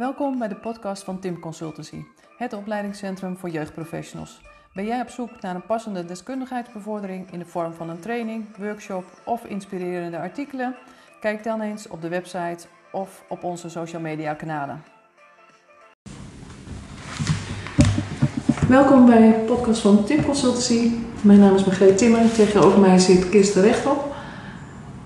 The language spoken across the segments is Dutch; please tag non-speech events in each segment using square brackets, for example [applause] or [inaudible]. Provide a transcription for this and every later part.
Welkom bij de podcast van Tim Consultancy, het opleidingscentrum voor jeugdprofessionals. Ben jij op zoek naar een passende deskundigheidsbevordering in de vorm van een training, workshop of inspirerende artikelen? Kijk dan eens op de website of op onze social media kanalen. Welkom bij de podcast van Tim Consultancy. Mijn naam is Margreet Timmer. Tegenover mij zit Kirsten Rechtop.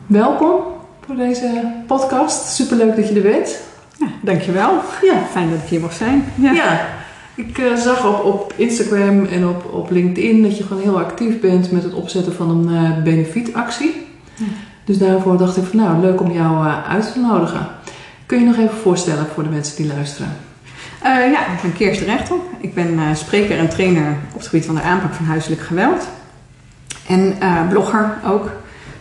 Welkom voor deze podcast. Superleuk dat je er bent. Ja, dankjewel. Ja. Fijn dat ik hier mag zijn. Ja, ik uh, zag op, op Instagram en op, op LinkedIn dat je gewoon heel actief bent met het opzetten van een uh, benefietactie. Ja. Dus daarvoor dacht ik van nou, leuk om jou uh, uit te nodigen. Kun je nog even voorstellen voor de mensen die luisteren? ja, ik ben Kirsten Rechtop. Ik ben spreker en trainer op het gebied van de aanpak van huiselijk geweld. En blogger ook.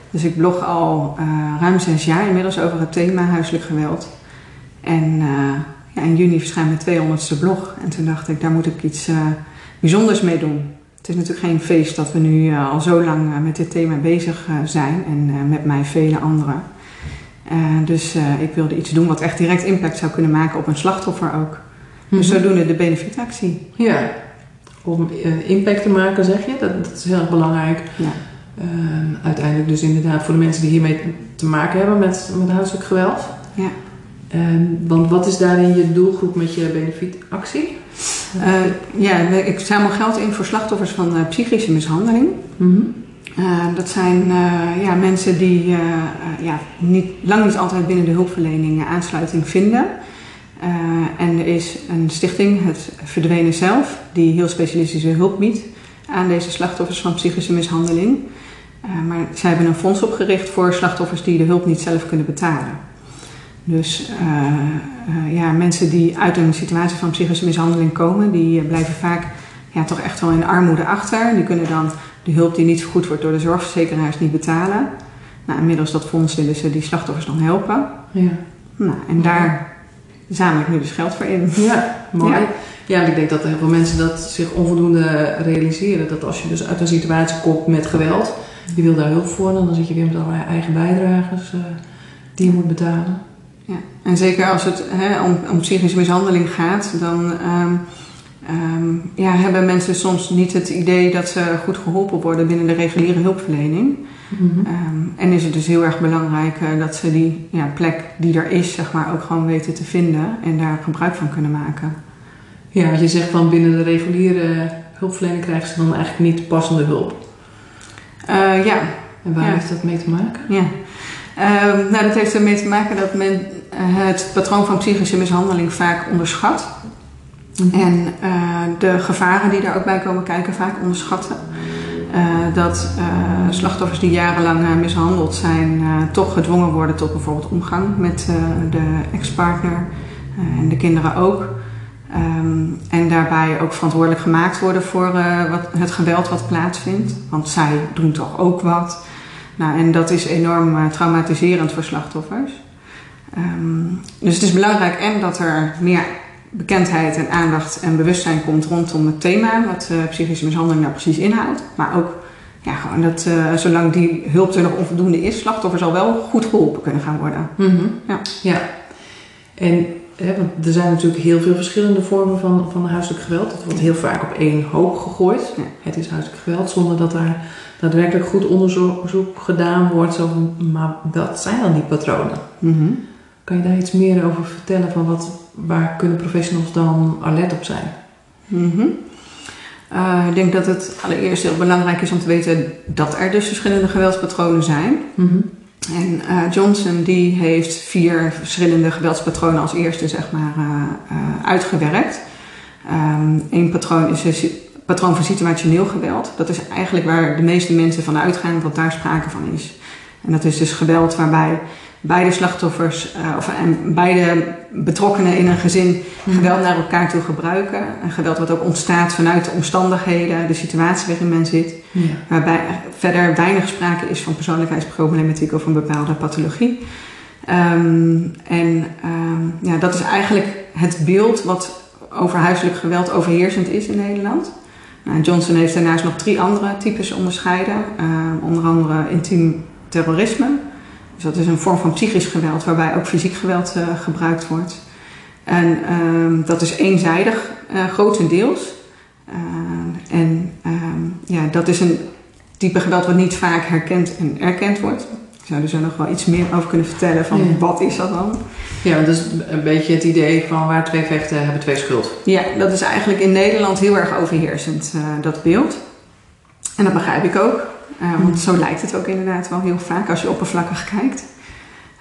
Dus ik blog al ruim zes jaar inmiddels over het thema huiselijk geweld. En ja, in juni verschijnt mijn 200ste blog. En toen dacht ik, daar moet ik iets uh, bijzonders mee doen. Het is natuurlijk geen feest dat we nu uh, al zo lang met dit thema bezig zijn. En met mij vele anderen. dus ik wilde iets doen wat echt direct impact zou kunnen maken op een slachtoffer ook. Mm-hmm. Dus zodoende de benefietactie. Ja, om impact te maken zeg je. Dat, dat is heel erg belangrijk. Ja. uiteindelijk dus inderdaad voor de mensen die hiermee te maken hebben met, met huiselijk geweld. Ja. Um, want wat is daarin je doelgroep met je benefietactie? Uh, ja, ik zamel geld in voor slachtoffers van uh, psychische mishandeling. Mm-hmm. Uh, dat zijn ja, mensen die ja, niet, lang niet altijd binnen de hulpverlening aansluiting vinden. en er is een stichting, het Verdwenen Zelf, die heel specialistische hulp biedt aan deze slachtoffers van psychische mishandeling. maar zij hebben een fonds opgericht voor slachtoffers die de hulp niet zelf kunnen betalen. Dus uh, uh, ja, mensen die uit een situatie van psychische mishandeling komen, die uh, blijven vaak ja, toch echt wel in armoede achter. Die kunnen dan de hulp die niet vergoed wordt door de zorgverzekeraars niet betalen. Nou, inmiddels dat fonds willen ze die slachtoffers dan helpen. Ja. Nou, en daar zamel ik nu dus geld voor in. Ja, mooi. Ja. ik denk dat heel veel mensen dat zich onvoldoende realiseren. Dat als je dus uit een situatie komt met geweld, je wil daar hulp voor, dan zit je weer met allerlei eigen bijdragers die je moet betalen. Ja, en zeker als het hè, om, om, psychische mishandeling gaat, dan um, um, ja, hebben mensen soms niet het idee dat ze goed geholpen worden binnen de reguliere hulpverlening. Mm-hmm. Um, en is het dus heel erg belangrijk uh, dat ze die ja, plek die er is, zeg maar, ook gewoon weten te vinden en daar gebruik van kunnen maken. Ja, wat je zegt van binnen de reguliere hulpverlening krijgen ze dan eigenlijk niet passende hulp. Uh, ja. En waar ja. heeft dat mee te maken? Ja. Uh, nou, dat heeft ermee te maken dat men uh, het patroon van psychische mishandeling vaak onderschat. Mm-hmm. En uh, de gevaren die daar ook bij komen kijken vaak onderschatten. dat slachtoffers die jarenlang mishandeld zijn, toch gedwongen worden tot bijvoorbeeld omgang met de ex-partner en de kinderen ook. Um, en daarbij ook verantwoordelijk gemaakt worden voor wat, het geweld wat plaatsvindt. Want zij doen toch ook wat. Nou, en dat is enorm uh, traumatiserend voor slachtoffers. Um, dus het is belangrijk en dat er meer bekendheid en aandacht en bewustzijn komt rondom het thema, wat uh, psychische mishandeling nou precies inhoudt. Maar ook ja, gewoon dat uh, zolang die hulp er nog onvoldoende is, slachtoffers al wel goed geholpen kunnen gaan worden. Mm-hmm. Ja. ja. En hè, want er zijn natuurlijk heel veel verschillende vormen van, van huiselijk geweld. Dat wordt heel vaak op één hoop gegooid. Ja. Het is huiselijk geweld zonder dat daar daadwerkelijk goed onderzoek gedaan wordt. Zo maar wat zijn dan die patronen? Mm-hmm. Kan je daar iets meer over vertellen? Van wat, waar kunnen professionals dan alert op zijn? Mm-hmm. Uh, ik denk dat het allereerst heel belangrijk is om te weten dat er dus verschillende geweldspatronen zijn. Mm-hmm. En uh, Johnson die heeft vier verschillende geweldspatronen als eerste zeg maar, uh, uitgewerkt. Eén um, patroon is patroon van situationeel geweld. Dat is eigenlijk waar de meeste mensen van uitgaan dat daar sprake van is. En dat is dus geweld waarbij beide slachtoffers uh, of en beide betrokkenen in een gezin mm. geweld naar elkaar toe gebruiken. Een geweld wat ook ontstaat vanuit de omstandigheden, de situatie waarin men zit. Ja. Waarbij verder weinig sprake is van persoonlijkheidsproblematiek of een bepaalde pathologie. Um, en um, ja, dat is eigenlijk het beeld wat over huiselijk geweld overheersend is in Nederland. Nou, Johnson heeft daarnaast nog drie andere types onderscheiden. Uh, onder andere intiem terrorisme. Dus dat is een vorm van psychisch geweld waarbij ook fysiek geweld uh, gebruikt wordt. En ehm, dat is eenzijdig, uh, grotendeels. En ehm, ja, dat is een type geweld wat niet vaak herkend en erkend wordt. Ik zou er zo nog wel iets meer over kunnen vertellen van wat is dat dan? Ja, dat is een beetje het idee van waar twee vechten hebben twee schuld. Ja, dat is eigenlijk in Nederland heel erg overheersend, uh, dat beeld. En dat begrijp ik ook. Uh, want zo lijkt het ook inderdaad wel heel vaak als je oppervlakkig kijkt.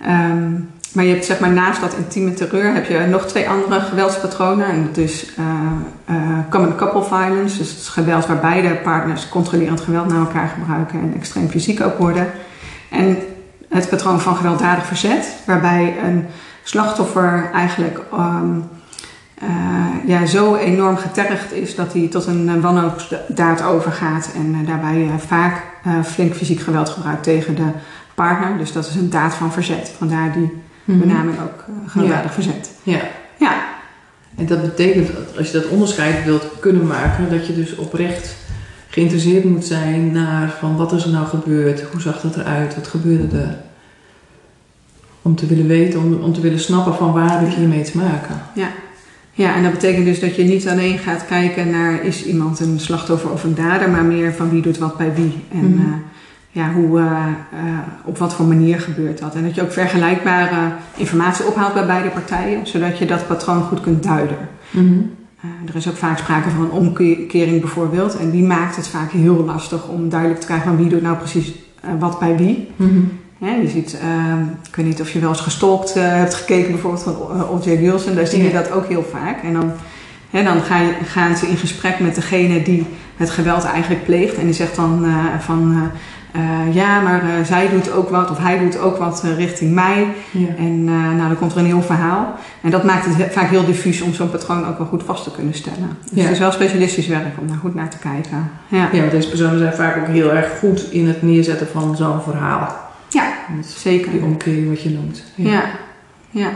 Um, maar je hebt zeg maar naast dat intieme terreur heb je nog twee andere geweldspatronen. En dat is uh, uh, common couple violence. Dus het is geweld waar beide partners controlerend geweld naar elkaar gebruiken en extreem fysiek ook worden. En het patroon van gewelddadig verzet, waarbij een slachtoffer eigenlijk um, uh, ja, zo enorm getergd is dat hij tot een wanhoopsdaad overgaat en daarbij vaak flink fysiek geweld gebruikt tegen de partner. Dus dat is een daad van verzet. Vandaar die -hmm. benaming ook gewelddadig ja. verzet. Ja. ja. En dat betekent, als je dat onderscheid wilt kunnen maken, dat je dus oprecht geïnteresseerd moet zijn naar van wat is er nou gebeurd, hoe zag dat eruit, wat gebeurde er. Om te willen weten, om, om te willen snappen van waar heb ik hiermee te maken. Ja. Ja, en dat betekent dus dat je niet alleen gaat kijken naar is iemand een slachtoffer of een dader, maar meer van wie doet wat bij wie. En mm -hmm. uh, ja, hoe, uh, uh, op wat voor manier gebeurt dat. En dat je ook vergelijkbare informatie ophaalt bij beide partijen, zodat je dat patroon goed kunt duiden. Mm -hmm. Uh, er is ook vaak sprake van een omkering bijvoorbeeld. En die maakt het vaak heel lastig om duidelijk te krijgen van wie doet nou precies wat bij wie. Mm -hmm. He, je ziet, ik weet niet of je wel eens gestolkt hebt gekeken bijvoorbeeld van O.J. Wilson. Daar zie je dat ook heel vaak. En dan, he, dan ga je, gaan ze in gesprek met degene die het geweld eigenlijk pleegt. En die zegt dan van... Uh, ja, maar uh, zij doet ook wat of hij doet ook wat uh, richting mij. Ja. En nou, dan komt er een heel verhaal. En dat maakt het vaak heel diffuus om zo'n patroon ook wel goed vast te kunnen stellen. Dus ja. het is wel specialistisch werk om daar goed naar te kijken. Ja, ja want deze personen zijn vaak ook heel erg goed in het neerzetten van zo'n verhaal. Ja, zeker. Die omkering wat je noemt. Ja, ja. ja.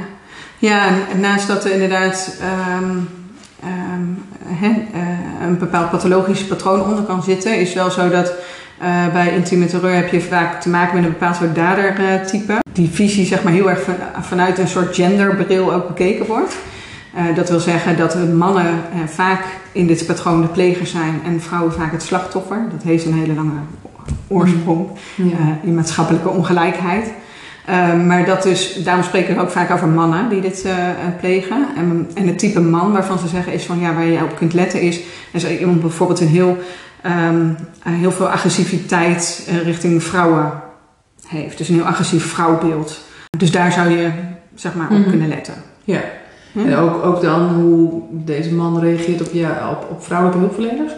ja en naast dat er inderdaad... Um, um, he, een bepaald pathologisch patroon onder kan zitten, is wel zo dat uh, bij intieme terreur heb je vaak te maken met een bepaald soort dadertype. Uh, die visie zeg maar heel erg van, vanuit een soort genderbril ook bekeken wordt. Uh, dat wil zeggen dat mannen vaak in dit patroon de pleger zijn en vrouwen vaak het slachtoffer. Dat heeft een hele lange oorsprong ja. in maatschappelijke ongelijkheid. maar dat dus, daarom spreken we ook vaak over mannen die dit plegen. En, en het type man waarvan ze zeggen is van ja, waar je op kunt letten is, is iemand bijvoorbeeld een heel um, heel veel agressiviteit uh, richting vrouwen heeft. Dus een heel agressief vrouwbeeld. Dus daar zou je zeg maar, op Mhm. mm -hmm. kunnen letten. Ja. Hm? En ook, ook dan hoe deze man reageert op, ja, op, op vrouwelijke hulpverleners?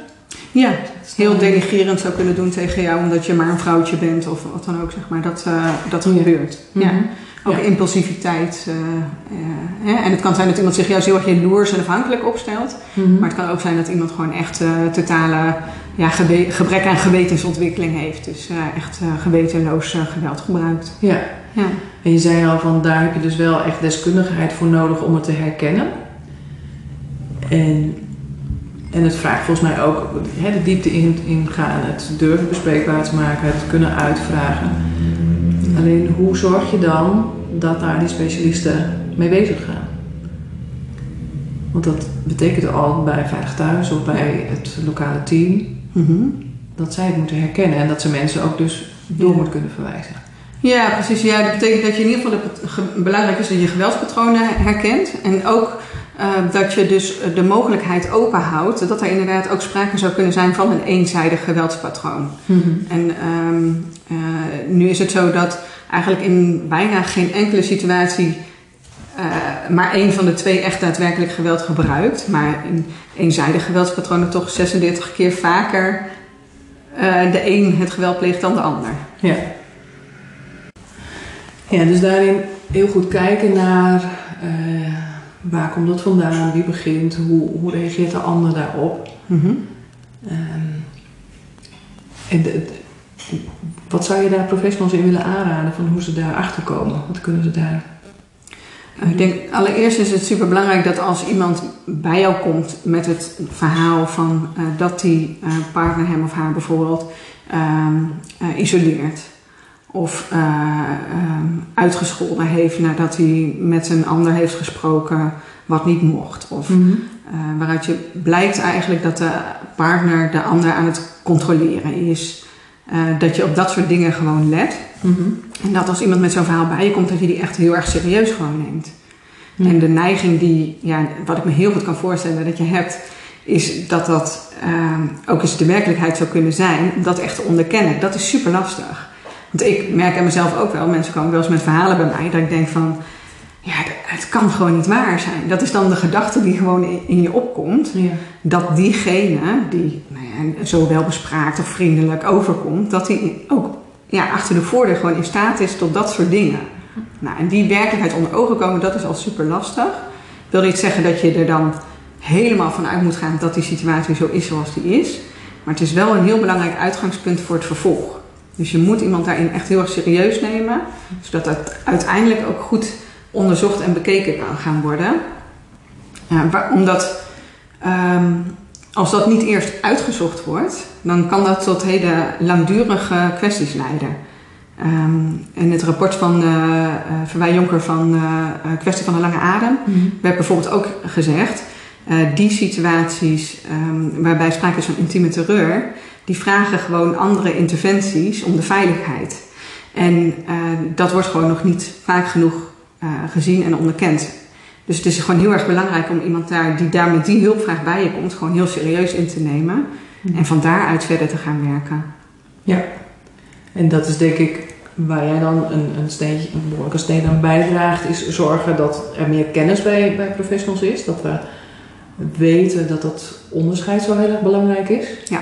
Ja, heel denigerend zou kunnen doen tegen jou omdat je maar een vrouwtje bent of wat dan ook, zeg maar. Dat, uh, dat ja. gebeurt. Mm -hmm. ja. Ook ja. impulsiviteit. Uh, uh, hè? En het kan zijn dat iemand zich juist heel erg jaloers en afhankelijk opstelt. Mm -hmm. Maar het kan ook zijn dat iemand gewoon echt totale ja, gebrek aan gewetensontwikkeling heeft. Dus echt gewetenloos geweld gebruikt. Ja. ja. En je zei al van daar heb je dus wel echt deskundigheid voor nodig om het te herkennen. En, en het vraagt volgens mij ook hè, de diepte in, in gaan, het durven bespreekbaar te maken, het kunnen uitvragen. Alleen hoe zorg je dan dat daar die specialisten mee bezig gaan? Want dat betekent al bij Veilig Thuis of bij het lokale team mm -hmm. dat zij het moeten herkennen en dat ze mensen ook dus door ja. moeten kunnen verwijzen. Ja, precies. Ja, dat betekent dat je in ieder geval de, belangrijk is dat je geweldspatronen herkent en ook uh, dat je dus de mogelijkheid openhoudt dat er inderdaad ook sprake zou kunnen zijn van een eenzijdig geweldspatroon. Mm -hmm. En um, uh, nu is het zo dat eigenlijk in bijna geen enkele situatie uh, maar één van de twee echt daadwerkelijk geweld gebruikt. Maar in eenzijdig geweldspatronen toch 36 keer vaker uh, de een het geweld pleegt dan de ander. Ja. Ja, dus daarin heel goed kijken naar uh, waar komt dat vandaan, wie begint, hoe, hoe reageert de ander daarop. Mm -hmm. um, en de, de, wat zou je daar professionals in willen aanraden van hoe ze daar achter komen? Wat kunnen ze daar? Uh, ik denk allereerst is het super belangrijk dat als iemand bij jou komt met het verhaal van uh, dat die uh, partner hem of haar bijvoorbeeld isoleert. of um, uitgescholden heeft nadat hij met een ander heeft gesproken wat niet mocht. Of mm -hmm. uh, waaruit je blijkt eigenlijk dat de partner de ander aan het controleren is. Uh, dat je op dat soort dingen gewoon let. Mm -hmm. En dat als iemand met zo'n verhaal bij je komt, dat je die echt heel erg serieus gewoon neemt. Mm. En de neiging die, ja, wat ik me heel goed kan voorstellen dat je hebt, is dat dat ook eens de werkelijkheid zou kunnen zijn. Om dat echt te onderkennen. Dat is super lastig. Want ik merk aan mezelf ook wel, mensen komen wel eens met verhalen bij mij, dat ik denk van, ja, het kan gewoon niet waar zijn. Dat is dan de gedachte die gewoon in je opkomt, ja. dat diegene die nou ja, zo wel bespraakt of vriendelijk overkomt, dat die ook ja, achter de voordeur gewoon in staat is tot dat soort dingen. Nou, en die werkelijkheid onder ogen komen, dat is al super lastig. Wil niet zeggen dat je er dan helemaal van uit moet gaan dat die situatie zo is zoals die is. Maar het is wel een heel belangrijk uitgangspunt voor het vervolg. Dus je moet iemand daarin echt heel erg serieus nemen, zodat dat uiteindelijk ook goed onderzocht en bekeken kan gaan worden. Ja, omdat um, als dat niet eerst uitgezocht wordt, dan kan dat tot hele langdurige kwesties leiden. Um, in het rapport van uh, uh, Verwij Jonker van uh, Kwestie van de Lange Adem mm-hmm. werd bijvoorbeeld ook gezegd: die situaties um, waarbij sprake is van intieme terreur, die vragen gewoon andere interventies om de veiligheid. En uh, dat wordt gewoon nog niet vaak genoeg gezien en onderkend. Dus het is gewoon heel erg belangrijk om iemand daar, die daar met die hulpvraag bij je komt, gewoon heel serieus in te nemen. Mm. En van daaruit verder te gaan werken. Ja, en dat is denk ik waar jij dan een, een, steentje, een behoorlijke steen aan bijdraagt, is zorgen dat er meer kennis bij, bij professionals is. Dat we weten dat dat onderscheid zo heel erg belangrijk is. Ja.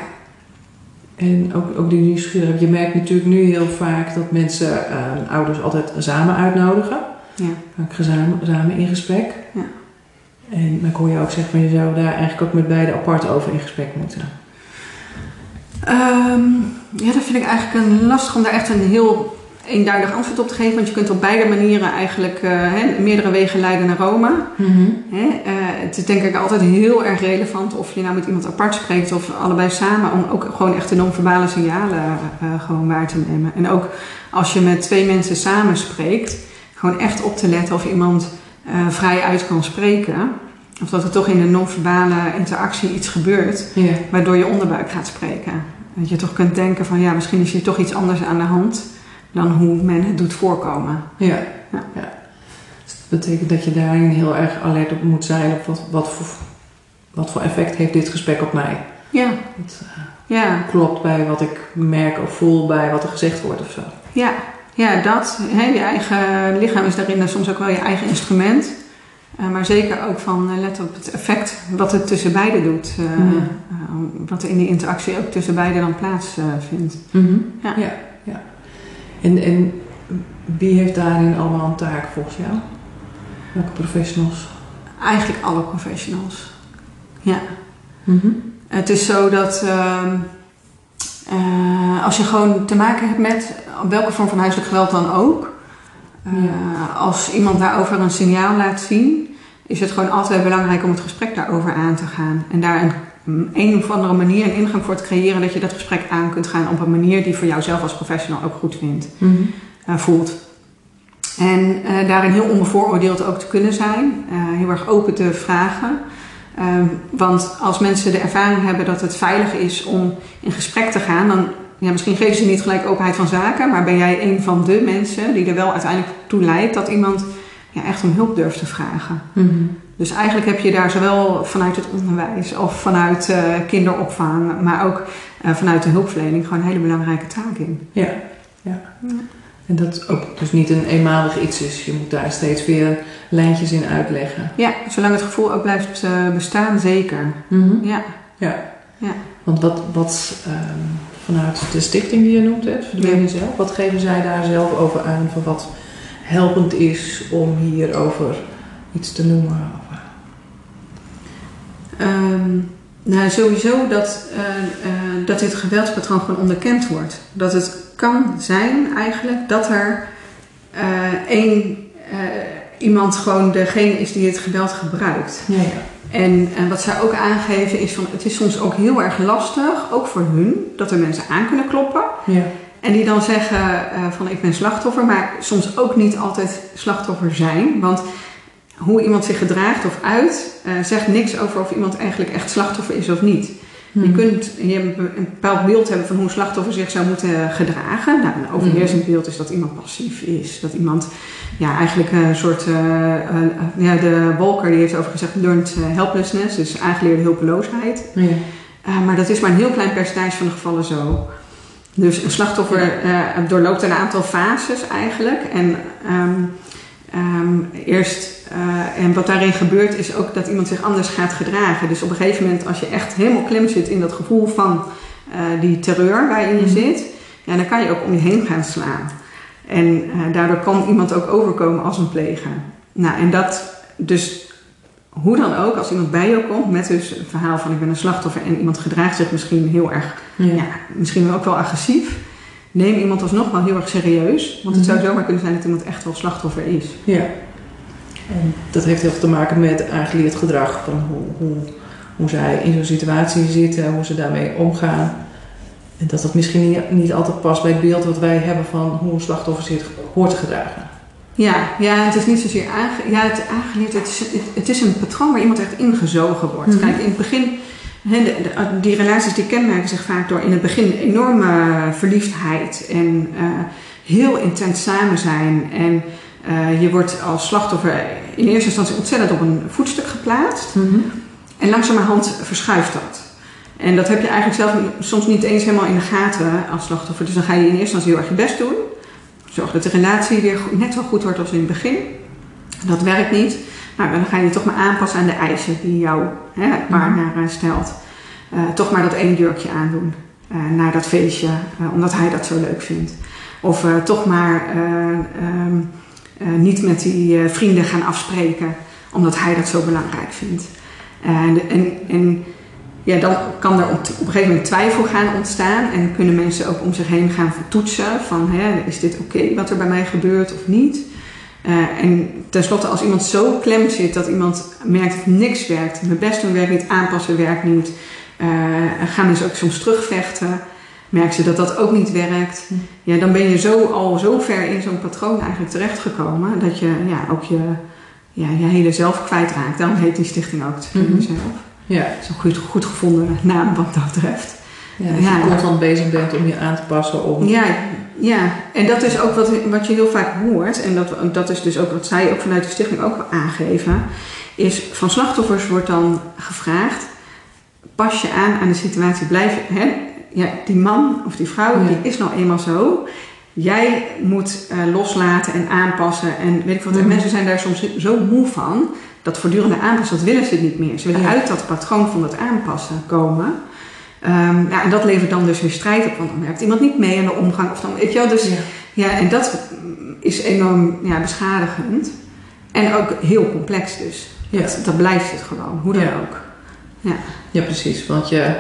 En ook, ook die nieuwsgierigheid. Je merkt natuurlijk nu heel vaak dat mensen uh, ouders altijd samen uitnodigen. Ja. Vaak samen, samen in gesprek. Ja. En ik hoor je ook zeggen van je zou daar eigenlijk ook met beide apart over in gesprek moeten. Um, ja, dat vind ik eigenlijk een lastig om daar echt een heel eenduidig antwoord op te geven. Want je kunt op beide manieren eigenlijk uh, hè, meerdere wegen leiden naar Rome. Mm-hmm. Hè, uh, het is denk ik altijd heel erg relevant of je nou met iemand apart spreekt of allebei samen. Om ook gewoon echt de non-verbale signalen uh, gewoon waar te nemen. En ook als je met twee mensen samen spreekt, gewoon echt op te letten of iemand vrij uit kan spreken. Of dat er toch in de non-verbale interactie iets gebeurt, waardoor je onderbuik gaat spreken. Dat je toch kunt denken van ja, misschien is hier toch iets anders aan de hand dan hoe men het doet voorkomen. Ja, ja. ja. Dus dat betekent dat je daarin heel erg alert op moet zijn op wat, wat, voor, wat voor effect heeft dit gesprek op mij. Ja. Het uh, ja. klopt bij wat ik merk of voel bij wat er gezegd wordt of zo. Ja, ja dat. Hè, je eigen lichaam is daarin soms ook wel je eigen instrument. Uh, maar zeker ook van uh, let op het effect wat het tussen beiden doet. Uh, mm -hmm. wat er in die interactie ook tussen beiden dan plaatsvindt. Mm -hmm. ja. ja. ja. En, en wie heeft daarin allemaal een taak volgens jou? Welke professionals? Eigenlijk alle professionals. Ja. Mm-hmm. Het is zo dat uh, uh, als je gewoon te maken hebt met welke vorm van huiselijk geweld dan ook, uh, ja. als iemand daarover een signaal laat zien, is het gewoon altijd belangrijk om het gesprek daarover aan te gaan. En daar een een of andere manier een ingang voor te creëren dat je dat gesprek aan kunt gaan op een manier die voor jouzelf als professional ook goed vindt, uh, voelt. En daarin heel onbevooroordeeld ook te kunnen zijn, heel erg open te vragen. Want als mensen de ervaring hebben dat het veilig is om in gesprek te gaan, dan ja, misschien geven ze niet gelijk openheid van zaken, maar ben jij een van de mensen die er wel uiteindelijk toe leidt dat iemand ja, echt om hulp durft te vragen. Mm-hmm. Dus eigenlijk heb je daar zowel vanuit het onderwijs of vanuit uh, kinderopvang, maar ook uh, vanuit de hulpverlening gewoon een hele belangrijke taak in. Ja, ja. ja. En dat ook dus niet een eenmalig iets is. Je moet daar steeds weer lijntjes in uitleggen. Ja, zolang het gevoel ook blijft uh, bestaan, zeker. Mm-hmm. Ja. ja. ja. Want wat, wat um, vanuit de stichting die je noemt, het ja. zelf, wat geven zij daar zelf over aan van wat helpend is om hierover iets te noemen? Um, nou, sowieso dat, uh, dat dit geweldspatroon gewoon onderkend wordt. Dat het kan zijn eigenlijk dat er uh, één iemand gewoon degene is die het geweld gebruikt. Ja, ja. En, en wat zij ook aangeven is van het is soms ook heel erg lastig, ook voor hun, dat er mensen aan kunnen kloppen. Ja. En die dan zeggen eh, van ik ben slachtoffer, maar soms ook niet altijd slachtoffer zijn. Want hoe iemand zich gedraagt of uit, eh, zegt niks over of iemand eigenlijk echt slachtoffer is of niet. Je Mhm. kunt je een bepaald beeld hebben van hoe een slachtoffer zich zou moeten gedragen. Nou, een overheersend beeld is dat iemand passief is. Dat iemand ja, eigenlijk een soort, eh, eh, ja, de Walker die heeft over gezegd, learned eh, helplessness, dus aangeleerde hulpeloosheid. Ja. Uh, maar dat is maar een heel klein percentage van de gevallen zo. Dus een slachtoffer doorloopt een aantal fases eigenlijk. En um, um, eerst, uh, en wat daarin gebeurt, is ook dat iemand zich anders gaat gedragen. Dus op een gegeven moment, als je echt helemaal klem zit in dat gevoel van uh, die terreur waarin je zit, ja, dan kan je ook om je heen gaan slaan. En uh, daardoor kan iemand ook overkomen als een pleger. Nou, en dat dus hoe dan ook, als iemand bij jou komt met dus een verhaal van ik ben een slachtoffer en iemand gedraagt zich misschien heel erg, ja. ja misschien ook wel agressief, neem iemand alsnog wel heel erg serieus. Want het zou zomaar kunnen zijn dat iemand echt wel slachtoffer is. Ja. En dat heeft heel veel te maken met aangeleerd gedrag. Van hoe, hoe, hoe zij in zo'n situatie zitten, hoe ze daarmee omgaan. En dat dat misschien niet, niet altijd past bij het beeld wat wij hebben van hoe een slachtoffer zich hoort te gedragen. Ja, ja, het is niet zozeer aange, ja, het aangeleerd. Het is, het, het is een patroon waar iemand echt ingezogen wordt. Mm-hmm. Kijk, in het begin, he, de, de, die relaties die kenmerken zich vaak door in het begin enorme verliefdheid en uh, heel intens samen zijn. En uh, je wordt als slachtoffer in eerste instantie ontzettend op een voetstuk geplaatst. Mm-hmm. En langzamerhand verschuift dat. En dat heb je eigenlijk zelf soms niet eens helemaal in de gaten als slachtoffer. Dus dan ga je in eerste instantie heel erg je best doen. Zorg dat de relatie weer net zo goed wordt als in het begin. Dat werkt niet. Nou, dan ga je je toch maar aanpassen aan de eisen die jouw hè, partner mm-hmm. stelt. Uh, toch maar dat ene jurkje aandoen uh, naar dat feestje, uh, omdat hij dat zo leuk vindt. Of toch maar um, niet met die vrienden gaan afspreken, omdat hij dat zo belangrijk vindt. En, en, en ja, dan kan er op, op een gegeven moment twijfel gaan ontstaan en kunnen mensen ook om zich heen gaan toetsen van hè, is dit oké okay wat er bij mij gebeurt of niet. Uh, en tenslotte als iemand zo klem zit dat iemand merkt dat niks werkt, mijn best doen werkt niet, aanpassen werkt niet, uh, gaan mensen ook soms terugvechten, merken ze dat dat ook niet werkt. Ja, dan ben je zo al zo ver in zo'n patroon eigenlijk terechtgekomen dat je ja, ook je, ja, je hele zelf kwijtraakt. Daarom heet die stichting ook het mm-hmm. zelf. Ja. Dat is een goed, goed gevonden naam wat dat betreft. Ja, dat je constant bezig bent om je aan te passen om... Ja, ja. en dat is ook wat, wat je heel vaak hoort. En dat, dat is dus ook wat zij ook vanuit de stichting ook aangeven. Is van slachtoffers wordt dan gevraagd... Pas je aan aan de situatie. Blijf, hè, ja, die man of die vrouw, ja. die is nou eenmaal zo. Jij moet uh, loslaten en aanpassen. En weet ik wat, mensen zijn daar soms zo moe van dat voortdurende aanpassen, dat willen ze niet meer. Ze willen ja. uit dat patroon van het aanpassen komen. Um, ja, en dat levert dan dus weer strijd op, want dan werkt iemand niet mee in de omgang. Of dan, weet je wel, dus, ja. ja, en dat is enorm ja, beschadigend. En ook heel complex dus. Ja. Dat, dat blijft het gewoon, hoe dan Ja. ook. Ja. Ja, precies. Want je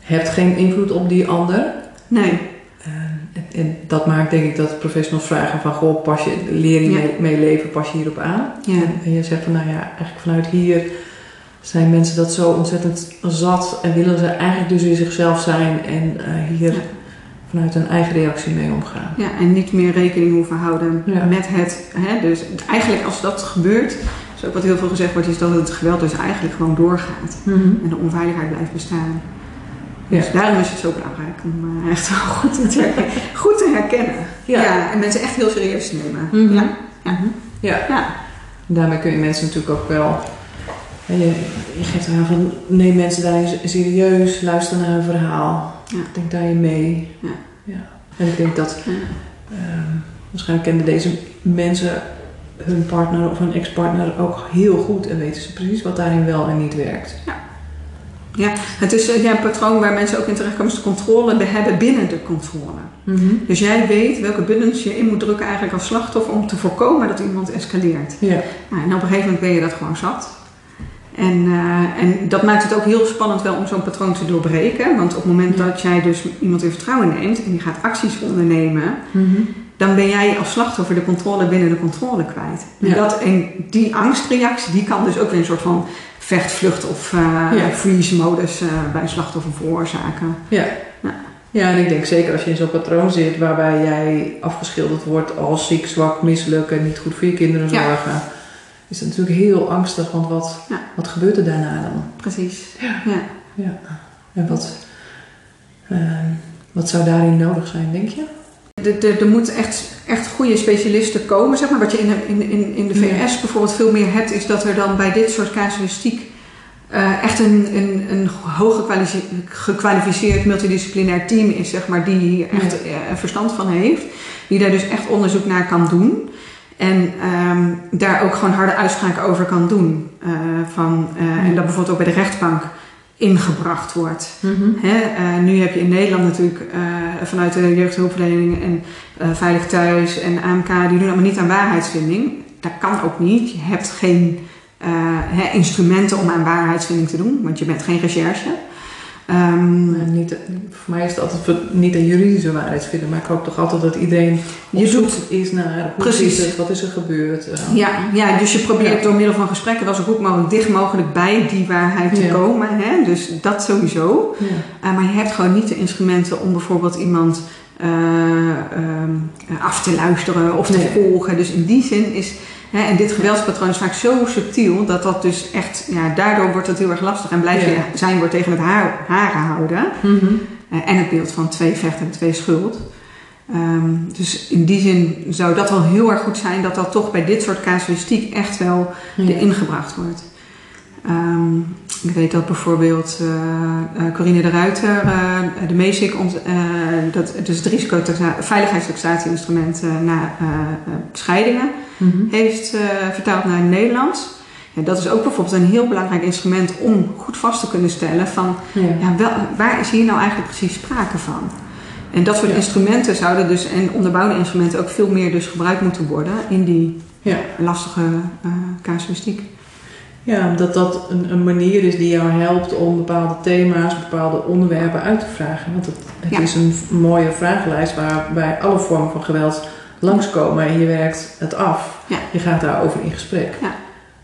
hebt geen invloed op die ander. Nee. Eh, en, en dat maakt denk ik dat professionals vragen van... Goh, pas je, leer je mee, mee leven, pas je hierop aan? Ja. En, en je zegt van, nou ja, eigenlijk vanuit hier... zijn mensen dat zo ontzettend zat... en willen ze eigenlijk dus weer zichzelf zijn... en eh, hier Ja. vanuit hun eigen reactie mee omgaan. Ja, en niet meer rekening hoeven houden Ja. met het. Hè, dus eigenlijk als dat gebeurt, is ook wat heel veel gezegd wordt, is dat het geweld dus eigenlijk gewoon doorgaat. En de onveiligheid blijft bestaan. Dus Ja. daarom is het zo belangrijk om eh, echt wel goed te, herkennen, goed te herkennen. Ja. en mensen echt heel serieus te nemen. Mhm. Ja. Ja. Ja. Daarmee kun je mensen natuurlijk ook wel. Je, je geeft aan van neem mensen daarin serieus, luister naar hun verhaal, Ja. denk daarin mee. Ja. Ja. En ik denk dat Ja. ehm, waarschijnlijk kennen deze mensen hun partner of hun ex-partner ook heel goed en weten ze precies wat daarin wel en niet werkt. Ja, het is eh, ja, een patroon waar mensen ook in terechtkomen, is de controle we hebben binnen de controle. Dus jij weet welke buttons je in moet drukken eigenlijk als slachtoffer om te voorkomen dat iemand escaleert. Ja. Nou, en op een gegeven moment ben je dat gewoon zat. En, eh, en dat maakt het ook heel spannend wel om zo'n patroon te doorbreken. Want op het moment dat jij dus iemand in vertrouwen neemt en die gaat acties ondernemen, Mhm. dan ben jij als slachtoffer de controle binnen de controle kwijt. En, dat, en die angstreactie die kan dus ook weer een soort van vecht, vlucht of eh, Ja. freeze modus eh, bij een slachtoffer veroorzaken. Ja. Ja. Ja, en ik denk zeker als je in zo'n patroon zit waarbij jij afgeschilderd wordt als ziek, zwak, misselijk en niet goed voor je kinderen Ja. zorgen, is het natuurlijk heel angstig, want wat, Ja. wat gebeurt er daarna dan? Precies. Ja. Ja. Ja. En wat, ehm, wat zou daarin nodig zijn, denk je? Er, moeten echt, echt goede specialisten komen, zeg maar. Wat je in de, in, in, de Ja. VS bijvoorbeeld veel meer hebt, is dat er dan bij dit soort casuïstiek eh, echt een, een, een hoog gekwalificeerd, gekwalificeerd multidisciplinair team is, zeg maar, die hier echt eh, verstand van heeft. Die daar dus echt onderzoek naar kan doen. En ehm, daar ook gewoon harde uitspraken over kan doen. Eh, van, eh, En dat bijvoorbeeld ook bij de rechtbank ingebracht wordt. Hè, eh, nu heb je in Nederland natuurlijk vanuit de jeugdhulpverlening en Veilig Thuis en AMK, die doen allemaal niet aan waarheidsvinding. Dat kan ook niet. Je hebt geen hè, instrumenten om aan waarheidsvinding te doen, want je bent geen recherche. Ehm, niet, voor mij is het altijd voor- niet een juridische waarheidsvinden, maar ik hoop toch altijd dat iedereen Je doet- is naar hoe Precies. het, wat is er gebeurd. eh. ja, ja, dus je probeert Ja. door middel van gesprekken wel zo goed mogelijk dicht mogelijk bij die waarheid te Ja. komen. Hè? Dus dat sowieso. Ja. Uh, maar je hebt gewoon niet de instrumenten om bijvoorbeeld iemand uh, um, af te luisteren of te Nee. volgen. Dus in die zin is, hè, en dit geweldspatroon is vaak zo subtiel dat dat dus echt, ja, daardoor wordt het heel erg lastig en blijf je Ja. zijn wordt tegen het haar, haren houden. Mhm. Uh, en het beeld van twee vechten en twee schuld. Um, dus in die zin zou dat wel heel erg goed zijn dat dat toch bij dit soort casuïstiek echt wel Ja. erin gebracht wordt. Um, ik weet dat bijvoorbeeld uh, uh, Corine de Ruiter, uh, de MESIC, dat, dus het risico veiligheidstaxatie-instrument na scheidingen, Mhm. heeft vertaald naar het Nederlands. Ja, dat is ook bijvoorbeeld een heel belangrijk instrument om goed vast te kunnen stellen van Ja. ja, wel, waar is hier nou eigenlijk precies sprake van? En dat soort Ja. instrumenten zouden dus, en onderbouwde instrumenten ook veel meer dus gebruikt moeten worden in die Ja. lastige uh, casuïstiek. Ja, omdat dat een, een manier is die jou helpt om bepaalde thema's, bepaalde onderwerpen uit te vragen. Want het, het Ja. is een mooie vragenlijst waarbij alle vormen van geweld langskomen en je werkt het af. Ja. Je gaat daarover in gesprek. Ja.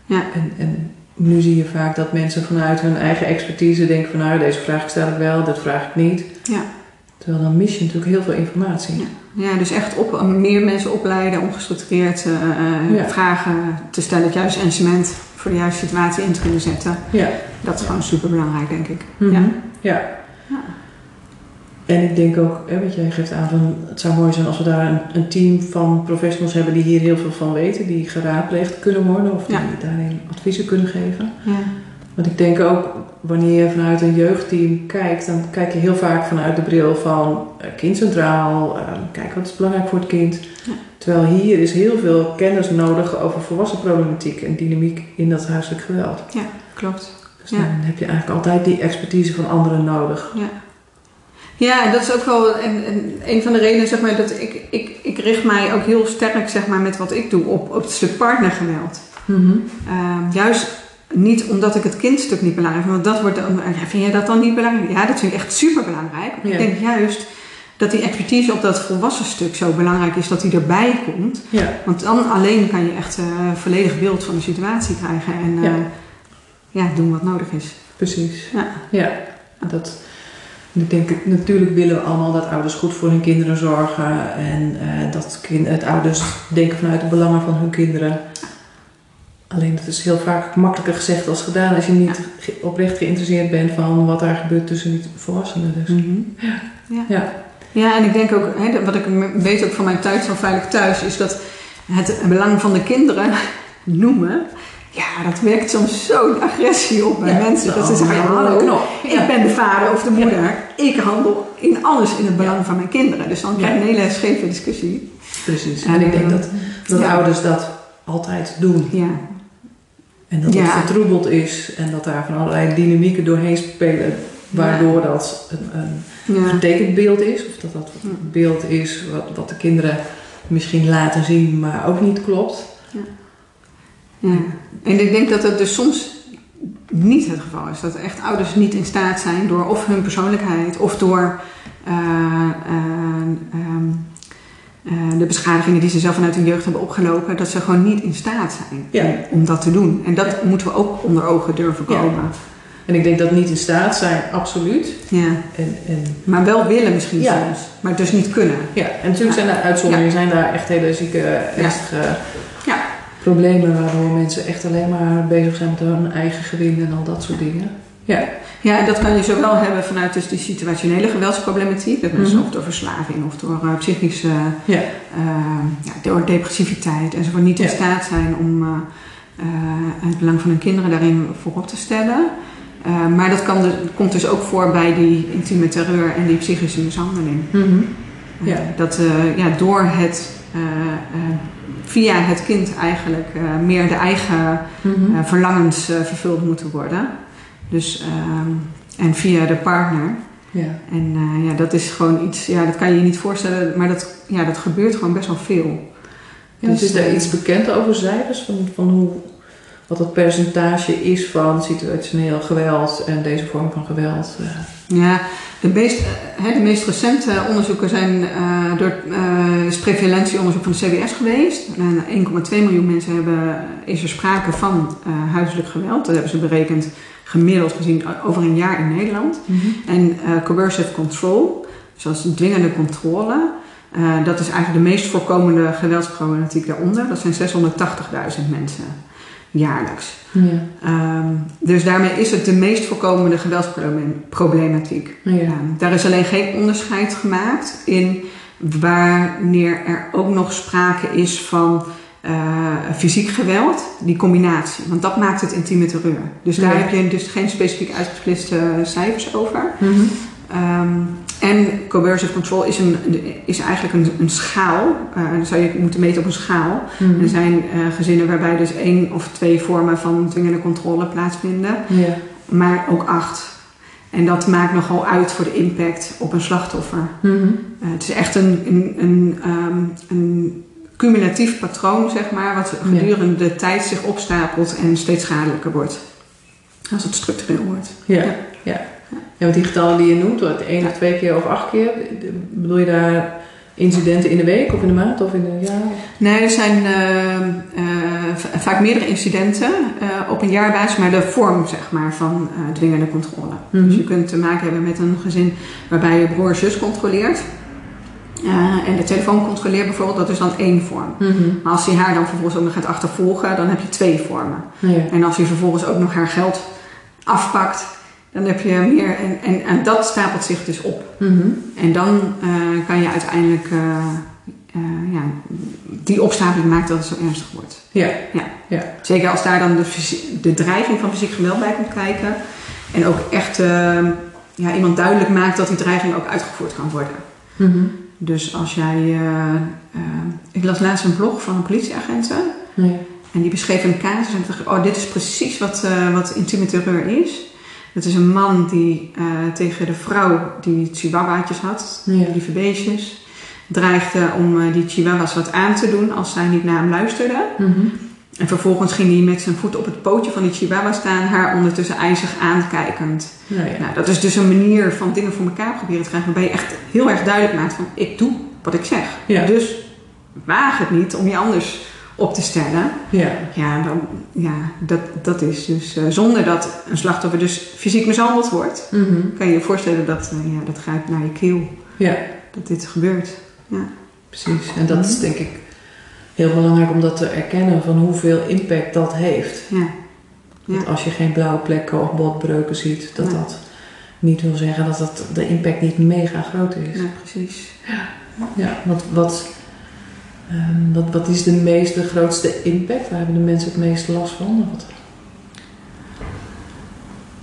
Ja. En, en nu zie je vaak dat mensen vanuit hun eigen expertise denken van nou deze vraag stel ik wel, dit vraag ik niet. Ja. Terwijl dan mis je natuurlijk heel veel informatie. Ja. Ja, dus echt op, meer mensen opleiden om gestructureerd uh, uh, Ja. vragen te stellen, het juiste instrument voor de juiste situatie in te kunnen zetten. Ja. Dat is gewoon super belangrijk, denk ik. Mhm. Ja. Ja. En ik denk ook, hè, wat jij geeft aan van het zou mooi zijn als we daar een, een team van professionals hebben die hier heel veel van weten, die geraadpleegd kunnen worden of die Ja. daarin adviezen kunnen geven. Ja. Want ik denk ook, wanneer je vanuit een jeugdteam kijkt, dan kijk je heel vaak vanuit de bril van eh, kind centraal, eh, kijk wat is belangrijk voor het kind. Ja. Terwijl hier is heel veel kennis nodig over volwassen problematiek en dynamiek in dat huiselijk geweld. Klopt. Dus Ja. dan heb je eigenlijk altijd die expertise van anderen nodig. Ja. Ja, dat is ook wel een, een, een van de redenen, zeg maar, dat ik, ik, ik richt mij ook heel sterk, zeg maar, met wat ik doe op, op het stuk partnergeweld. Ehm, juist niet omdat ik het kindstuk niet belangrijk vind, want dat wordt dan, ja, vind jij dat dan niet belangrijk? Ja, dat vind ik echt super belangrijk. Ja. Ik denk juist dat die expertise op dat volwassen stuk zo belangrijk is dat die erbij komt. Ja. Want dan alleen kan je echt een volledig beeld van de situatie krijgen en eh, Ja. ja, doen wat nodig is. Precies. Ja. ja. Dat, ik denk, natuurlijk willen we allemaal dat ouders goed voor hun kinderen zorgen. En eh, dat kind, het ouders denken vanuit de belangen van hun kinderen. Alleen dat is heel vaak makkelijker gezegd als gedaan als je niet oprecht geïnteresseerd bent van wat daar gebeurt tussen die volwassenen. Dus. Ja. Ja. Ja, en ik denk ook, hè, wat ik weet ook van mijn thuis van Veilig Thuis, is dat het belang van de kinderen [laughs] noemen, ja, dat werkt soms zo'n agressie op bij Ja. mensen. Dat ze Oh, zeggen, ja, hallo, knop. Ja. ik ben de vader of de moeder, ik handel in alles in het belang van mijn kinderen. Dus dan krijg je een hele scheve discussie. Precies. En, En ik denk eh, dat, dat ouders dat altijd doen. Ja, En dat het Ja. vertroebeld is en dat daar van allerlei dynamieken doorheen spelen. Waardoor dat een, een ja. getekend beeld is. Of dat dat een beeld is wat, wat de kinderen misschien laten zien, maar ook niet klopt. Ja. En ik denk dat het dus soms niet het geval is. Dat echt ouders niet in staat zijn door of hun persoonlijkheid of door eh, eh, ehm, eh, de beschadigingen die ze zelf vanuit hun jeugd hebben opgelopen, dat ze gewoon niet in staat zijn Ja. om, om dat te doen. En dat Ja. moeten we ook onder ogen durven Ja. komen. En ik denk dat niet in staat zijn, absoluut. Ja. En, en, Maar wel willen misschien Ja. soms, maar dus niet kunnen. ja, en natuurlijk zijn er uitzonderingen, zijn daar echt hele zieke, ernstige. Problemen waardoor mensen echt alleen maar bezig zijn met hun eigen gewin en al dat soort dingen. Ja, Ja, en dat kan je zowel hebben vanuit dus die situationele geweldsproblematiek, dat mensen Mhm. of door verslaving of door eh, psychische, ja, eh, ja, door depressiviteit enzovoort niet in Ja. staat zijn om eh, het belang van hun kinderen daarin voorop te stellen. Maar dat kan de- komt dus ook voor bij die intieme terreur en die psychische mishandeling. Mhm. Ja. Dat ja, door het, via het kind eigenlijk eh, meer de eigen Mhm. eh, verlangens eh, vervuld moeten worden. Dus, ehm, en via de partner. ja. En ja, dat is gewoon iets, ja, dat kan je je niet voorstellen, maar dat, ja, dat gebeurt gewoon best wel veel. Ja, Dus, is er eh, iets bekend over cijfers van, van hoe, wat het percentage is van situationeel geweld en deze vorm van geweld? eh? Ja, de meest, eh, de meest recente onderzoeken zijn eh, door eh, is prevalentieonderzoek van de CBS geweest. En 1,2 miljoen mensen hebben, is er sprake van eh, huiselijk geweld. Dat hebben ze berekend gemiddeld gezien over een jaar in Nederland. En eh, coercive control, zoals dwingende controle, eh, dat is eigenlijk de meest voorkomende geweldsproblematiek daaronder. Dat zijn 680.000 mensen jaarlijks. Ja. Ehm, dus daarmee is het de meest voorkomende geweldsproblematiek. Ja. Ja, daar is alleen geen onderscheid gemaakt in wanneer er ook nog sprake is van eh, fysiek geweld, die combinatie. Want dat maakt het intieme terreur. Dus daar Ja. heb je dus geen specifiek uitgesplitste cijfers over. Mhm. Ehm, en coercive control is, een, is eigenlijk een, een schaal. Dan zou je moeten meten op een schaal. Mhm. Er zijn eh, gezinnen waarbij dus één of twee vormen van dwingende controle plaatsvinden, maar ook acht. En dat maakt nogal uit voor de impact op een slachtoffer. Mhm. Eh, het is echt een, een, een, ehm, een cumulatief patroon, zeg maar, wat gedurende de tijd zich opstapelt en steeds schadelijker wordt. Als het structureel wordt. Ja. Ja. Ja. want die getallen die je noemt, wat één of twee keer of acht keer, bedoel je daar incidenten in de week of in de maand of in de jaar? Nee, er zijn eh, eh, vaak meerdere incidenten eh, op een jaarbasis, maar de vorm zeg maar, van dwingende controle. Mhm. Dus je kunt te maken hebben met een gezin waarbij je broer zus controleert. En de telefoon controleert bijvoorbeeld, dat is dan één vorm. Mhm. Maar als hij haar dan vervolgens ook nog gaat achtervolgen, dan heb je twee vormen. Ja. En als hij vervolgens ook nog haar geld afpakt, dan heb je meer. En, en, en dat stapelt zich dus op. Mhm. En dan eh, kan je uiteindelijk. eh, eh, ja, die opstapeling maakt dat het zo ernstig wordt. Ja. Zeker als daar dan de, de dreiging van fysiek geweld bij komt kijken. En ook echt eh, ja, iemand duidelijk maakt dat die dreiging ook uitgevoerd kan worden. Mhm. Dus als jij. ik las laatst een blog van een politieagenten. Ja. En die beschreef een casus en dacht ik, oh, dit is precies wat, wat intieme terreur is. Het is een man die eh, tegen de vrouw die chihuahuaatjes had, Ja. lieve beestjes, dreigde om eh, die chihuahuas wat aan te doen als zij niet naar hem luisterde. Mhm. En vervolgens ging hij met zijn voet op het pootje van die chihuahua staan, haar ondertussen ijzig aankijkend. Nou ja. Nou, dat is dus een manier van dingen voor elkaar proberen te krijgen, waarbij je echt heel erg duidelijk maakt van, ik doe wat ik zeg. Dus waag het niet om je anders op te stellen. Ja. Ja, dan, ja dat, dat is dus eh, zonder dat een slachtoffer dus fysiek mishandeld wordt, Mhm. kan je je voorstellen dat eh, ja, dat grijpt naar je keel, Ja. dat dit gebeurt. Precies, en dat is denk ik heel belangrijk om dat te erkennen van hoeveel impact dat heeft. Ja, Dat Ja. als je geen blauwe plekken of botbreuken ziet, dat dat niet wil zeggen dat dat de impact niet mega groot is. ja precies. Ja, wat, wat, ehm, wat, wat is de meeste, de grootste impact? Waar hebben de mensen het meeste last van? Wat?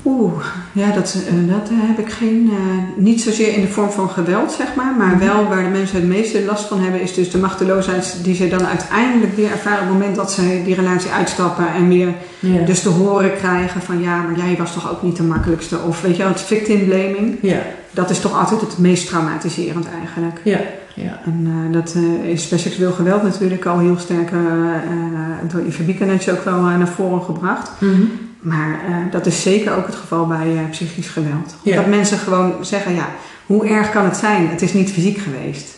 Oeh, ja, dat, eh, dat eh, heb ik geen, eh, niet zozeer in de vorm van geweld, zeg maar, maar Mhm. wel waar de mensen het meeste last van hebben, is dus de machteloosheid die ze dan uiteindelijk weer ervaren op het moment dat ze die relatie uitstappen en weer dus te horen krijgen van ja, maar jij was toch ook niet de makkelijkste, of weet je wel, het victim blaming. ja, Dat is toch altijd het meest traumatiserend eigenlijk. ja, ja. En eh, dat eh, is bij seksueel geweld natuurlijk al heel sterk eh, door Eva Biekenetje ook wel naar voren gebracht. Mhm. Maar dat is zeker ook het geval bij psychisch geweld. Ja. Dat mensen gewoon zeggen, ja, hoe erg kan het zijn? Het is niet fysiek geweest.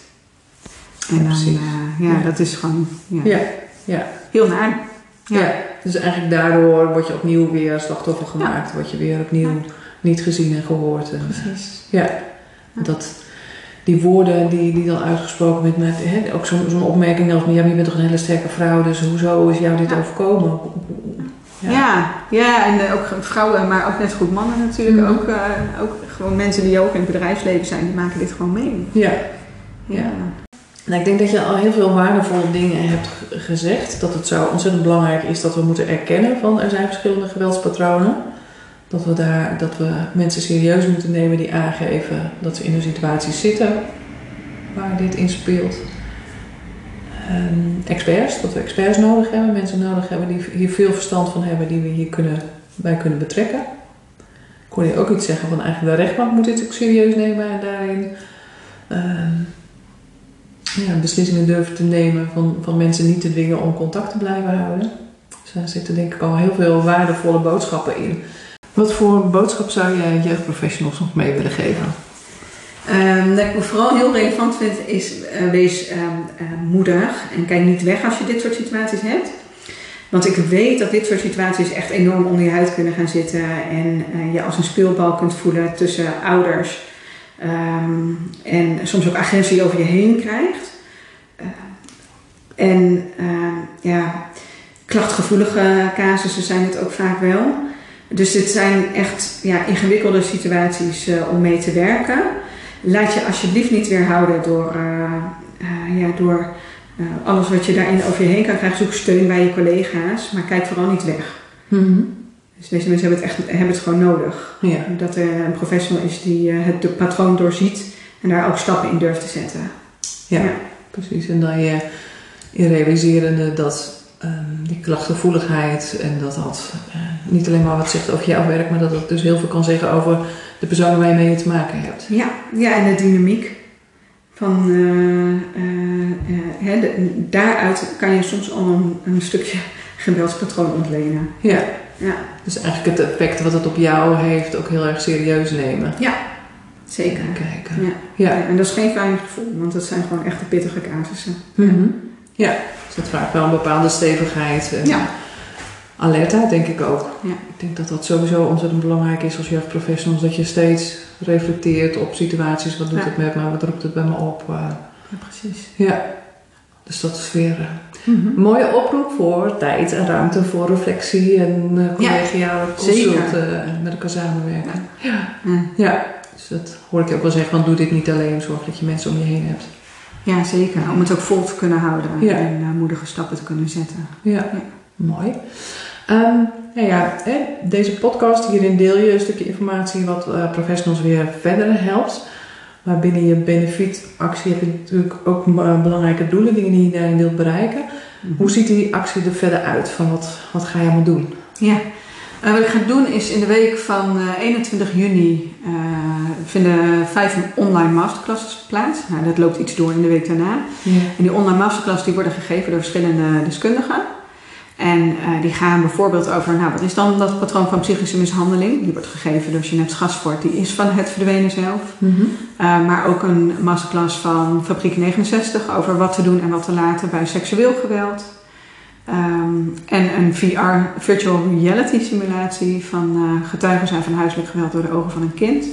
En Ja, dan, ja, Ja. dat is gewoon ja, Ja, ja, heel naar. ja. Ja. dus eigenlijk daardoor word je opnieuw weer slachtoffer gemaakt. Word je weer opnieuw niet gezien en gehoord. En, Precies. ja, dat, die woorden die, die dan uitgesproken met, met hè, ook zo'n zo'n opmerking als, ja, je bent toch een hele sterke vrouw, dus hoezo is jou dit Ja. overkomen? Ja. Ja. Ja, en eh, ook vrouwen, maar ook net zo goed mannen natuurlijk. Mhm. Ook, eh, ook gewoon mensen die ook in het bedrijfsleven zijn, die maken dit gewoon mee. Ja. Ja. Nou, ik denk dat je al heel veel waardevolle dingen hebt gezegd. Dat het zo ontzettend belangrijk is dat we moeten erkennen van er zijn verschillende geweldspatronen. Dat we, daar, dat we mensen serieus moeten nemen die aangeven dat ze in een situatie zitten waar dit in speelt. Ehm, experts, dat we experts nodig hebben, mensen nodig hebben die hier veel verstand van hebben, die we hier kunnen, bij kunnen betrekken. Ik hoorde je ook iets zeggen van eigenlijk de rechtbank moet dit ook serieus nemen en daarin ehm, ja, beslissingen durven te nemen van, van mensen niet te dwingen om contact te blijven houden. Dus daar zitten denk ik al heel veel waardevolle boodschappen in. Wat voor boodschap zou jij jeugdprofessionals nog mee willen geven? Ehm, wat ik vooral heel relevant vind is eh, wees ehm, eh, moedig en kijk niet weg als je dit soort situaties hebt. Want ik weet dat dit soort situaties echt enorm onder je huid kunnen gaan zitten en eh, je als een speelbal kunt voelen tussen ouders ehm, en soms ook agressie over je heen krijgt. En ja, klachtgevoelige casussen zijn het ook vaak wel. Dus dit zijn echt ja, ingewikkelde situaties eh, om mee te werken. Laat je alsjeblieft niet weerhouden door, eh, eh, ja, door alles wat je daarin over je heen kan krijgen. Zoek steun bij je collega's, maar kijk vooral niet weg. Dus deze mensen hebben het, echt, hebben het gewoon nodig. Ja. Dat er een professional is die het patroon doorziet en daar ook stappen in durft te zetten. Ja. precies. En dan je in realiserende dat ehm, die klachtgevoeligheid en dat dat eh, niet alleen maar wat zegt over jouw werk, maar dat het dus heel veel kan zeggen over de personen waar je mee te maken hebt. Ja, ja en de dynamiek. Van, eh, eh, de- daaruit kan je soms al een, een stukje [laughs] geweldspatroon ontlenen. Ja. Ja, Dus eigenlijk het effect wat het op jou heeft ook heel erg serieus nemen. zeker. En kijken. Ja. Ja. En dat is geen fijn gevoel, want dat zijn gewoon echte pittige casussen. Mhm. Ja, dus dat vraagt wel een bepaalde stevigheid en Ja. alertheid, denk ik ook. Ja. Ik denk dat dat sowieso ontzettend belangrijk is als jeugdprofessionals, dat je steeds reflecteert op situaties. Wat doet Ja. het met me? Wat roept het bij me op? eh. Ja, precies. ja, dus dat is weer eh, een mooie oproep voor tijd en ruimte voor reflectie en uh, collegiale consult eh, met elkaar samenwerken. Ja. Ja. ja, dus dat hoor ik ook wel zeggen, van doe dit niet alleen, zorg dat je mensen om je heen hebt. Ja, zeker. Om het ook vol te kunnen houden Ja. en eh, moedige stappen te kunnen zetten. Ja, Ja. mooi. Ehm, nou ja, deze podcast, hierin deel je een stukje informatie wat eh, professionals weer verder helpt. Maar binnen je benefitactie heb je natuurlijk ook eh, belangrijke doelen, dingen die je daarin wilt bereiken. Hoe ziet die actie er verder uit? Van wat, wat ga je allemaal doen? Ja. Eh, wat ik ga doen is in de week van eh, 21 juni eh, vinden vijf online masterclasses plaats. Nou, dat loopt iets door in de week daarna. Ja. En die online masterclasses die worden gegeven door verschillende deskundigen. En eh, die gaan bijvoorbeeld over, nou wat is dan dat patroon van psychische mishandeling? Die wordt gegeven door Jeanette Gasvoort, die is van het verdwenen zelf. Mhm. Maar ook een masterclass van Fabriek 69 over wat te doen en wat te laten bij seksueel geweld. Um, en een VR, virtual reality simulatie van uh, getuigen zijn van huiselijk geweld door de ogen van een kind.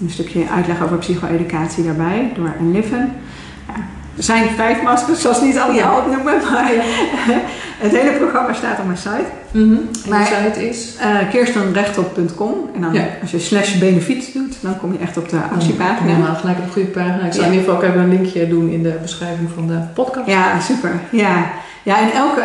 Een stukje uitleg over psycho-educatie daarbij door Enliven. Ja, er zijn vijf masters, zoals niet allemaal opnoemen, maar [laughs] het hele programma staat op mijn site. Mm -hmm. Maar, de site is? Uh, kirstenrechtop.com en dan ja. als je slash benefiet doet, dan kom je echt op de actiepagina. Ja, nou, gelijk op de goede pagina. Ik zal ja. in ieder geval ook even een linkje doen in de beschrijving van de podcast. Ja, super. Ja, ja en elke,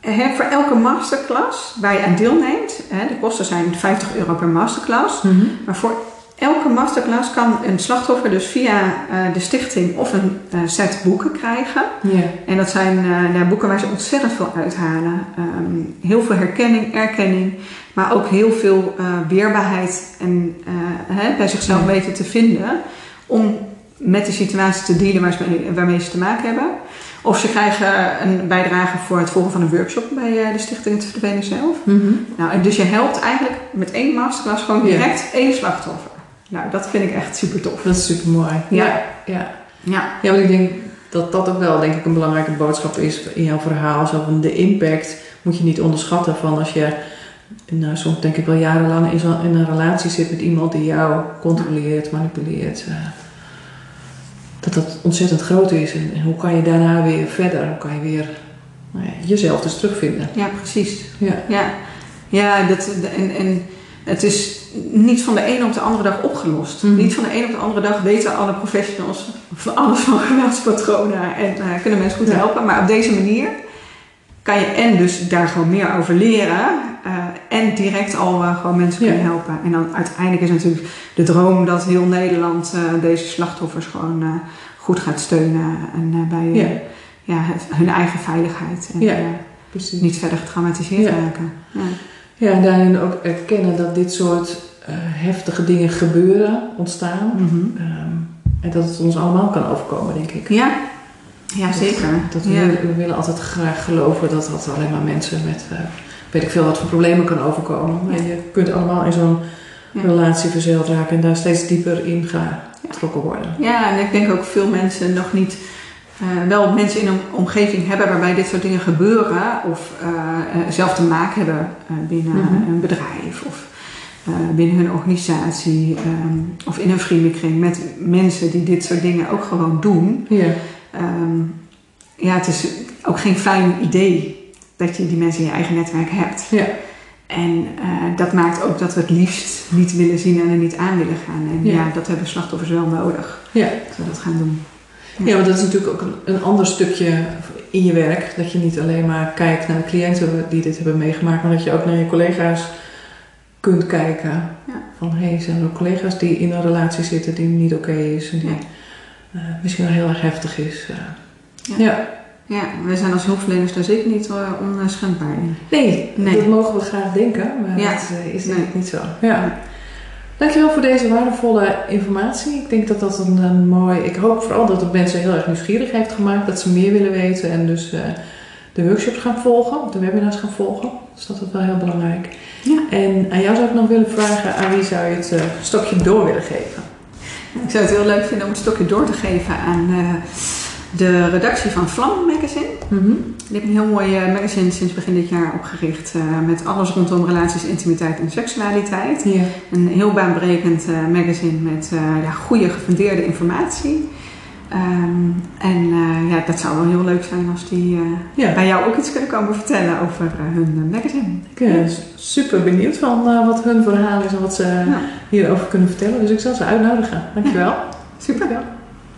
he, voor elke masterclass waar je aan deelneemt, he, de kosten zijn 50 euro per masterclass, mm -hmm. maar voor elke masterclass kan een slachtoffer dus via uh, de stichting of een uh, set boeken krijgen. Yeah. En dat zijn uh, nou, boeken waar ze ontzettend veel uithalen. Um, heel veel herkenning, erkenning, maar ook heel veel weerbaarheid en hè, bij zichzelf yeah. weten te vinden om met de situatie te dealen waar ze, waarmee ze te maken hebben. Of ze krijgen een bijdrage voor het volgen van een workshop bij uh, de Stichting Het Verdwenen zelf. Mm -hmm. nou, dus je helpt eigenlijk met één masterclass gewoon direct één slachtoffer. Nou, dat vind ik echt super tof. Dat is super mooi. Ja. Ja, ja. ja. ja want ik denk dat dat ook wel denk ik een belangrijke boodschap is in jouw verhaal. Zo van de impact moet je niet onderschatten van als je, nou, soms denk ik wel jarenlang in, een relatie zit met iemand die jou controleert, manipuleert. Dat dat ontzettend groot is. En, en hoe kan je daarna weer verder? Hoe kan je weer nou ja, jezelf dus terugvinden? Ja, precies. Ja. Ja, ja dat, en, en het is niet van de ene op de andere dag opgelost. Mhm. Niet van de ene op de andere dag weten alle professionals van alles van geweldspatronen en eh, kunnen mensen goed Ja. helpen. Maar op deze manier kan je en dus daar gewoon meer over leren eh, en direct al eh, gewoon mensen Ja. kunnen helpen. En dan uiteindelijk is natuurlijk de droom dat heel Nederland eh, deze slachtoffers gewoon goed gaat steunen en bij Ja. ja, het- hun eigen veiligheid. En, Ja. niet verder getraumatiseerd Ja. raken. Ja. Ja, en daarin ook erkennen dat dit soort heftige dingen gebeuren, ontstaan. Mhm. Ehm, en dat het ons allemaal kan overkomen, denk ik. ja. Ja, zeker. Dat we, ja. willen, we willen altijd graag geloven dat dat alleen maar mensen met, eh, weet ik veel, wat voor problemen kan overkomen. Maar Ja. je kunt allemaal in zo'n Ja. relatie verzeild raken en daar steeds dieper in getrokken worden. ja, en ik denk ook veel mensen nog niet... eh, wel mensen in een omgeving hebben waarbij dit soort dingen gebeuren... of eh, zelf te maken hebben binnen Mhm. een bedrijf... of binnen hun organisatie ehm, of in een vriendenkring... met mensen die dit soort dingen ook gewoon doen. Ja, Ehm, ja, het is ook geen fijn idee dat je die mensen in je eigen netwerk hebt. ja, En eh, dat maakt ook dat we het liefst niet willen zien en er niet aan willen gaan. En Ja. ja, dat hebben slachtoffers wel nodig. ja. Dat we dat gaan doen. Ja, want dat is natuurlijk ook een, een ander stukje in je werk. Dat je niet alleen maar kijkt naar de cliënten die dit hebben meegemaakt, maar dat je ook naar je collega's kunt kijken. Ja. Van hé, hey, zijn er collega's die in een relatie zitten die niet oké is en die Ja. Eh, misschien wel heel erg heftig is. eh. Ja. ja. Ja, we zijn als hulpverleners daar zeker niet uh, onschendbaar in. Nee, Nee. dat mogen we graag denken, maar Ja. dat eh, is Nee. niet zo. Ja. Dankjewel voor deze waardevolle informatie. Ik denk dat dat een, een mooi... Ik hoop vooral dat het mensen heel erg nieuwsgierig heeft gemaakt. Dat ze meer willen weten en dus eh, de workshops gaan volgen. Of de webinars gaan volgen. Dus dat is wel heel belangrijk. Ja. En aan jou zou ik nog willen vragen... Aan wie zou je het eh, stokje door willen geven? Ik zou het heel leuk vinden om het stokje door te geven aan uh, de redactie van Vlam Magazine. Mhm. Die heeft een heel mooi uh, magazine sinds begin dit jaar opgericht. Uh, met alles rondom relaties, intimiteit en seksualiteit. Een heel baanbrekend magazine met ja, goede gefundeerde informatie. Um, en ja, dat zou wel heel leuk zijn als die ja. bij jou ook iets kunnen komen vertellen over hun magazine. Ik ben super benieuwd van uh, wat hun verhaal is en wat ze ja. hierover kunnen vertellen. Dus ik zal ze uitnodigen. Dankjewel. [laughs] Ja. Super. Dankjewel.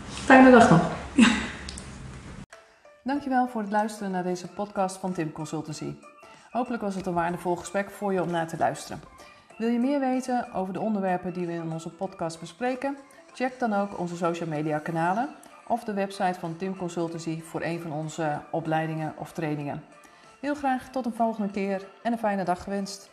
Fijne dag nog. Ja. Dankjewel voor het luisteren naar deze podcast van Tim Consultancy. Hopelijk was het een waardevol gesprek voor je om naar te luisteren. Wil je meer weten over de onderwerpen die we in onze podcast bespreken? Check dan ook onze social media kanalen of de website van Tim Consultancy voor een van onze opleidingen of trainingen. Heel graag tot een volgende keer en een fijne dag gewenst.